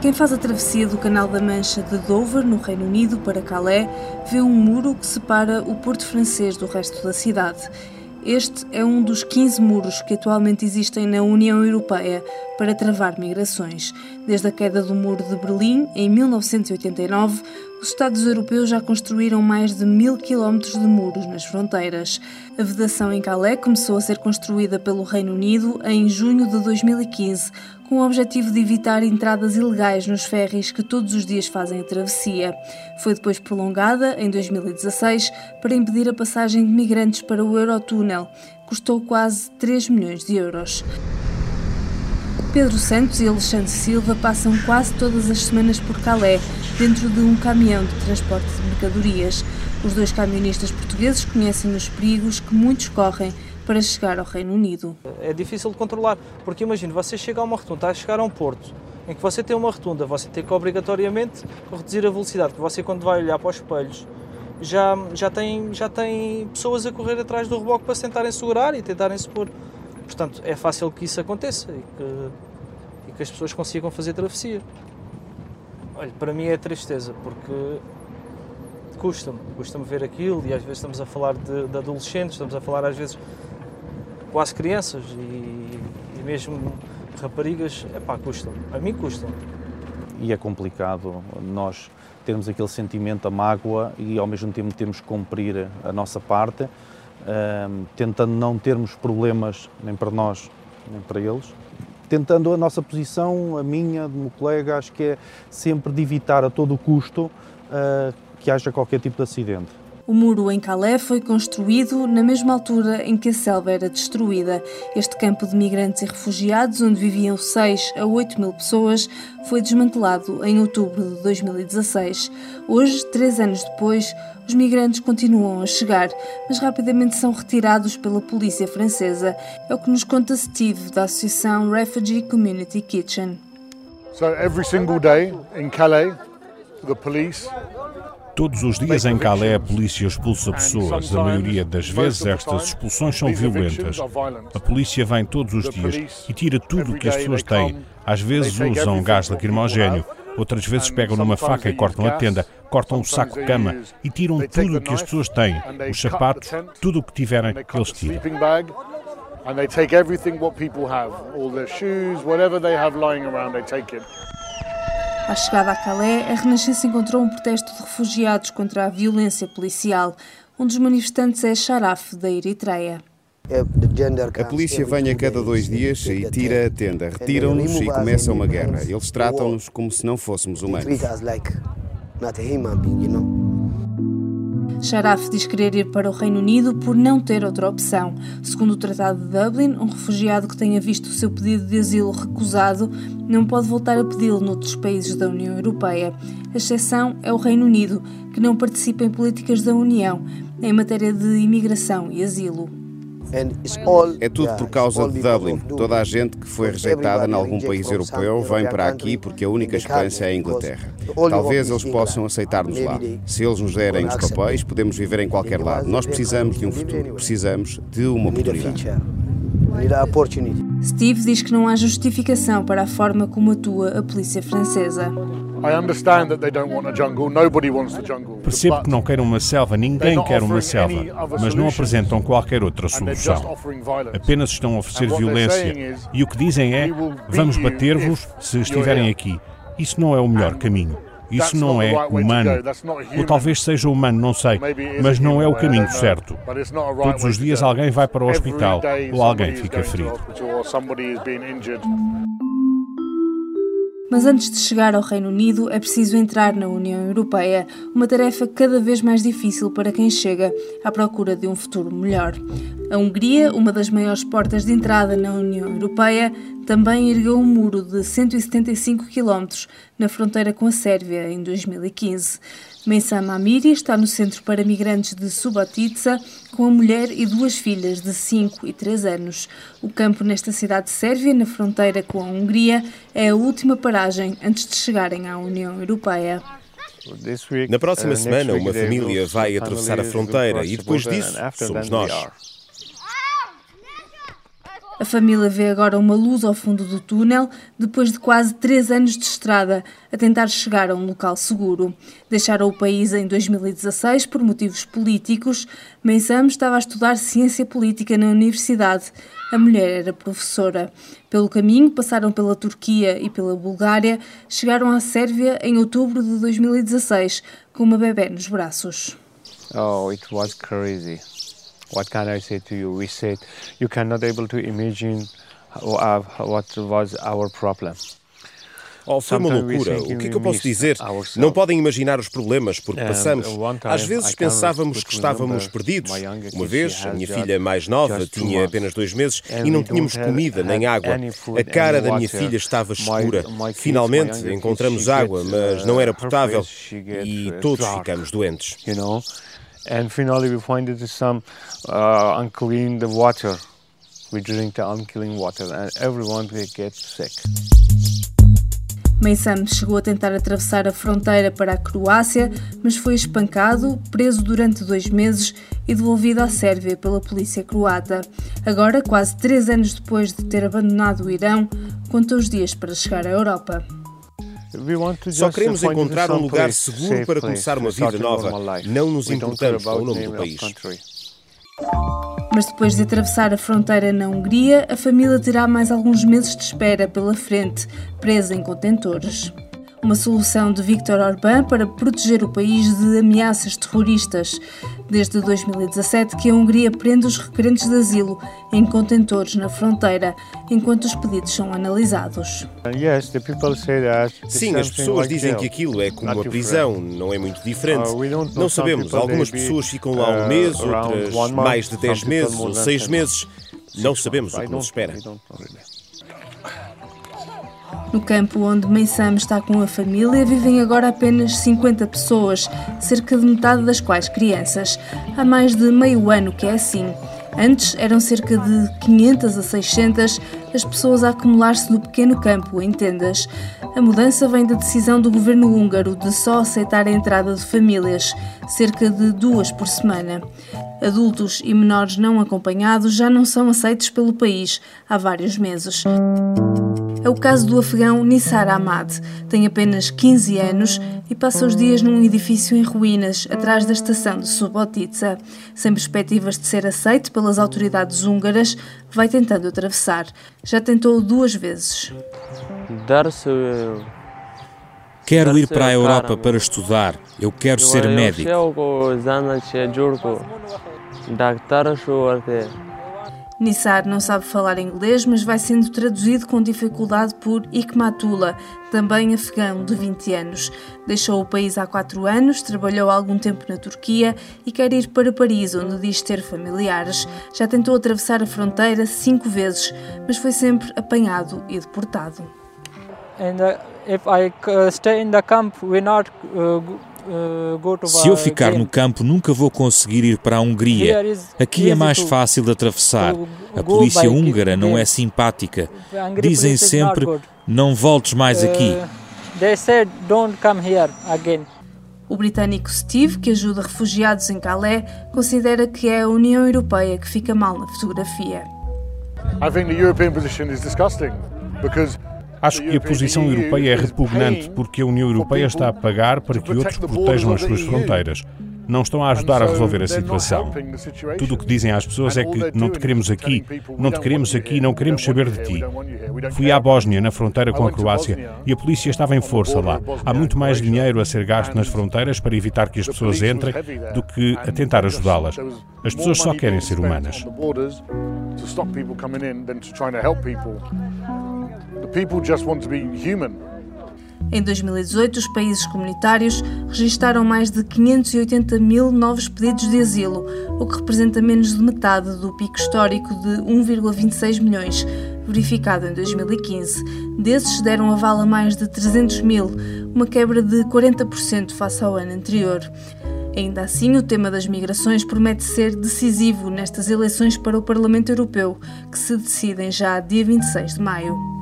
Quem faz a travessia do Canal da Mancha de Dover, no Reino Unido, para Calais, vê um muro que separa o porto francês do resto da cidade. Este é um dos 15 muros que atualmente existem na União Europeia para travar migrações. Desde a queda do Muro de Berlim, em 1989, os Estados europeus já construíram mais de mil quilómetros de muros nas fronteiras. A vedação em Calais começou a ser construída pelo Reino Unido em junho de 2015, com o objetivo de evitar entradas ilegais nos ferries que todos os dias fazem a travessia. Foi depois prolongada, em 2016, para impedir a passagem de migrantes para o Eurotúnel. Custou quase 3 milhões de euros. Pedro Santos e Alexandre Silva passam quase todas as semanas por Calais, dentro de um caminhão de transporte de mercadorias. Os dois camionistas portugueses conhecem os perigos que muitos correm para chegar ao Reino Unido. É difícil de controlar, porque imagine, você chega a uma rotunda, está a chegar a um porto, em que você tem uma rotunda, você tem que obrigatoriamente reduzir a velocidade, que você quando vai olhar para os espelhos, já, já, tem, já tem pessoas a correr atrás do reboque para se tentarem segurar e tentarem se pôr Portanto, é fácil que isso aconteça e que, e que as pessoas consigam fazer travessia. Olha, para mim é tristeza, porque custa-me, custa-me ver aquilo e às vezes estamos a falar de, de, adolescentes, estamos a falar às vezes quase crianças e, e mesmo raparigas, é pá, custa-me, a mim custa-me. E é complicado nós termos aquele sentimento, a mágoa e ao mesmo tempo temos que cumprir a nossa parte tentando não termos problemas nem para nós nem para eles. Tentando a nossa posição, a minha, do meu colega, acho que é sempre de evitar a todo custo uh, que haja qualquer tipo de acidente. O muro em Calais foi construído na mesma altura em que a selva era destruída. Este campo de migrantes e refugiados, onde viviam 6 a 8 mil pessoas, foi desmantelado em outubro de 2016. Hoje, três anos depois, os migrantes continuam a chegar, mas rapidamente são retirados pela polícia francesa. É o que nos conta Steve, da associação Refugee Community Kitchen. So every single day in Calais, the police Todos os dias em Calais a polícia expulsa pessoas. A maioria das vezes estas expulsões são violentas. A polícia vem todos os dias e tira tudo o que as pessoas têm. Às vezes usam gás lacrimogéneo, outras vezes pegam numa faca e cortam a tenda, cortam o saco-cama e tiram tudo o que as pessoas têm. Os sapatos, tudo o que tiverem, eles tiram. And they take everything what people have, all their shoes, whatever they have lying around, they take it. À chegada a Calais, a Renascença encontrou um protesto de refugiados contra a violência policial. Um dos manifestantes é Sharaf, da Eritreia. A polícia vem a cada dois dias e tira a tenda, retiram-nos e começa uma guerra. Eles tratam-nos como se não fôssemos humanos. Sharaf diz querer ir para o Reino Unido por não ter outra opção. Segundo o Tratado de Dublin, um refugiado que tenha visto o seu pedido de asilo recusado não pode voltar a pedi-lo noutros países da União Europeia. A exceção é o Reino Unido, que não participa em políticas da União em matéria de imigração e asilo. É tudo por causa de Dublin. Toda a gente que foi rejeitada em algum país europeu vem para aqui porque a única esperança é a Inglaterra. Talvez eles possam aceitar-nos lá. Se eles nos derem os papéis, podemos viver em qualquer lado. Nós precisamos de um futuro, precisamos de uma oportunidade. Steve diz que não há justificação para a forma como atua a polícia francesa. Percebo que não queiram uma selva, ninguém quer uma selva, mas não apresentam qualquer outra solução. Apenas estão a oferecer violência. e o que dizem é: vamos bater-vos se estiverem aqui. Isso não é o melhor caminho. Isso não é humano. Ou talvez seja humano, não sei, mas não é o caminho certo. Todos os dias alguém vai para o hospital ou alguém fica ferido. Mas antes de chegar ao Reino Unido é preciso entrar na União Europeia, uma tarefa cada vez mais difícil para quem chega à procura de um futuro melhor. A Hungria, uma das maiores portas de entrada na União Europeia, também ergueu um muro de 175 km na fronteira com a Sérvia em 2015. Mensam Amiri está no centro para migrantes de Subotica com a mulher e duas filhas de 5 e 3 anos. O campo nesta cidade sérvia, na fronteira com a Hungria, é a última paragem antes de chegarem à União Europeia. Na próxima uh, semana, uma família vai atravessar a fronteira e depois disso somos nós. A família vê agora uma luz ao fundo do túnel, depois de quase três anos de estrada, a tentar chegar a um local seguro. Deixaram o país em 2016 por motivos políticos. Mensam estava a estudar ciência política na universidade. A mulher era professora. Pelo caminho, passaram pela Turquia e pela Bulgária, chegaram à Sérvia em outubro de 2016, com uma bebê nos braços. Oh, it was crazy. What can I say to you? We said you cannot able to imagine uh, what was our problem. Oh, foi uma loucura. O que é que eu posso dizer? Não podem imaginar os problemas porque passamos. Às vezes pensávamos que estávamos perdidos. Uma vez, a minha filha mais nova tinha apenas dois meses e não tínhamos comida nem água. A cara da minha filha estava escura. Finalmente encontramos água, mas não era potável e todos ficamos doentes and finally we find it is some uh, unclean the water. We drink the unclean water and everyone gets sick. Meissam chegou a tentar atravessar a fronteira para a Croácia, mas foi espancado, preso durante dois meses e devolvido à Sérvia pela polícia croata. Agora, quase três anos depois de ter abandonado o Irão, conta os dias para chegar à Europa. Só queremos encontrar um lugar seguro para começar uma vida nova. Não nos importamos com o nome do país. Mas depois de atravessar a fronteira na Hungria, a família terá mais alguns meses de espera pela frente, presa em contentores uma solução de Viktor Orbán para proteger o país de ameaças terroristas. Desde 2017 que a Hungria prende os requerentes de asilo em contentores na fronteira, enquanto os pedidos são analisados. Sim, as pessoas dizem que aquilo é como uma prisão, não é muito diferente. Uh, não sabemos, algumas pessoas ficam lá um uh, mês, outras mais de 10 meses ou 6 meses. Não sabemos o que nos espera. No campo onde Meissam está com a família, vivem agora apenas 50 pessoas, cerca de metade das quais crianças. Há mais de meio ano que é assim. Antes eram cerca de 500 a 600 as pessoas a acumular-se no pequeno campo, em tendas. A mudança vem da decisão do governo húngaro de só aceitar a entrada de famílias, cerca de duas por semana. Adultos e menores não acompanhados já não são aceitos pelo país há vários meses. É o caso do afegão Nissar Ahmad. Tem apenas 15 anos e passa os dias num edifício em ruínas, atrás da estação de Subotica. Sem perspectivas de ser aceito pelas autoridades húngaras, vai tentando atravessar. Já tentou duas vezes. Quero ir para a Europa para estudar. Eu quero ser médico. Nissar não sabe falar inglês, mas vai sendo traduzido com dificuldade por Ikmatula, também afegão de 20 anos. Deixou o país há 4 anos, trabalhou algum tempo na Turquia e quer ir para Paris, onde diz ter familiares. Já tentou atravessar a fronteira cinco vezes, mas foi sempre apanhado e deportado. And, uh, if I uh, stay in the camp, not uh, se eu ficar no campo, nunca vou conseguir ir para a Hungria. Aqui é mais fácil de atravessar. A polícia húngara não é simpática. Dizem sempre: não voltes mais aqui. O britânico Steve, que ajuda refugiados em Calais, considera que é a União Europeia que fica mal na fotografia. I think the European position is disgusting because Acho que a posição europeia é repugnante porque a União Europeia está a pagar para que outros protejam as suas fronteiras. Não estão a ajudar a resolver a situação. Tudo o que dizem às pessoas é que não te queremos aqui, não te queremos aqui, não queremos saber de ti. Fui à Bósnia, na fronteira com a Croácia, e a polícia estava em força lá. Há muito mais dinheiro a ser gasto nas fronteiras para evitar que as pessoas entrem do que a tentar ajudá-las. As pessoas só querem ser humanas. Em 2018, os países comunitários registaram mais de 580 mil novos pedidos de asilo, o que representa menos de metade do pico histórico de 1,26 milhões, verificado em 2015. Desses deram aval a mais de 300 mil, uma quebra de 40% face ao ano anterior. Ainda assim, o tema das migrações promete ser decisivo nestas eleições para o Parlamento Europeu, que se decidem já dia 26 de maio.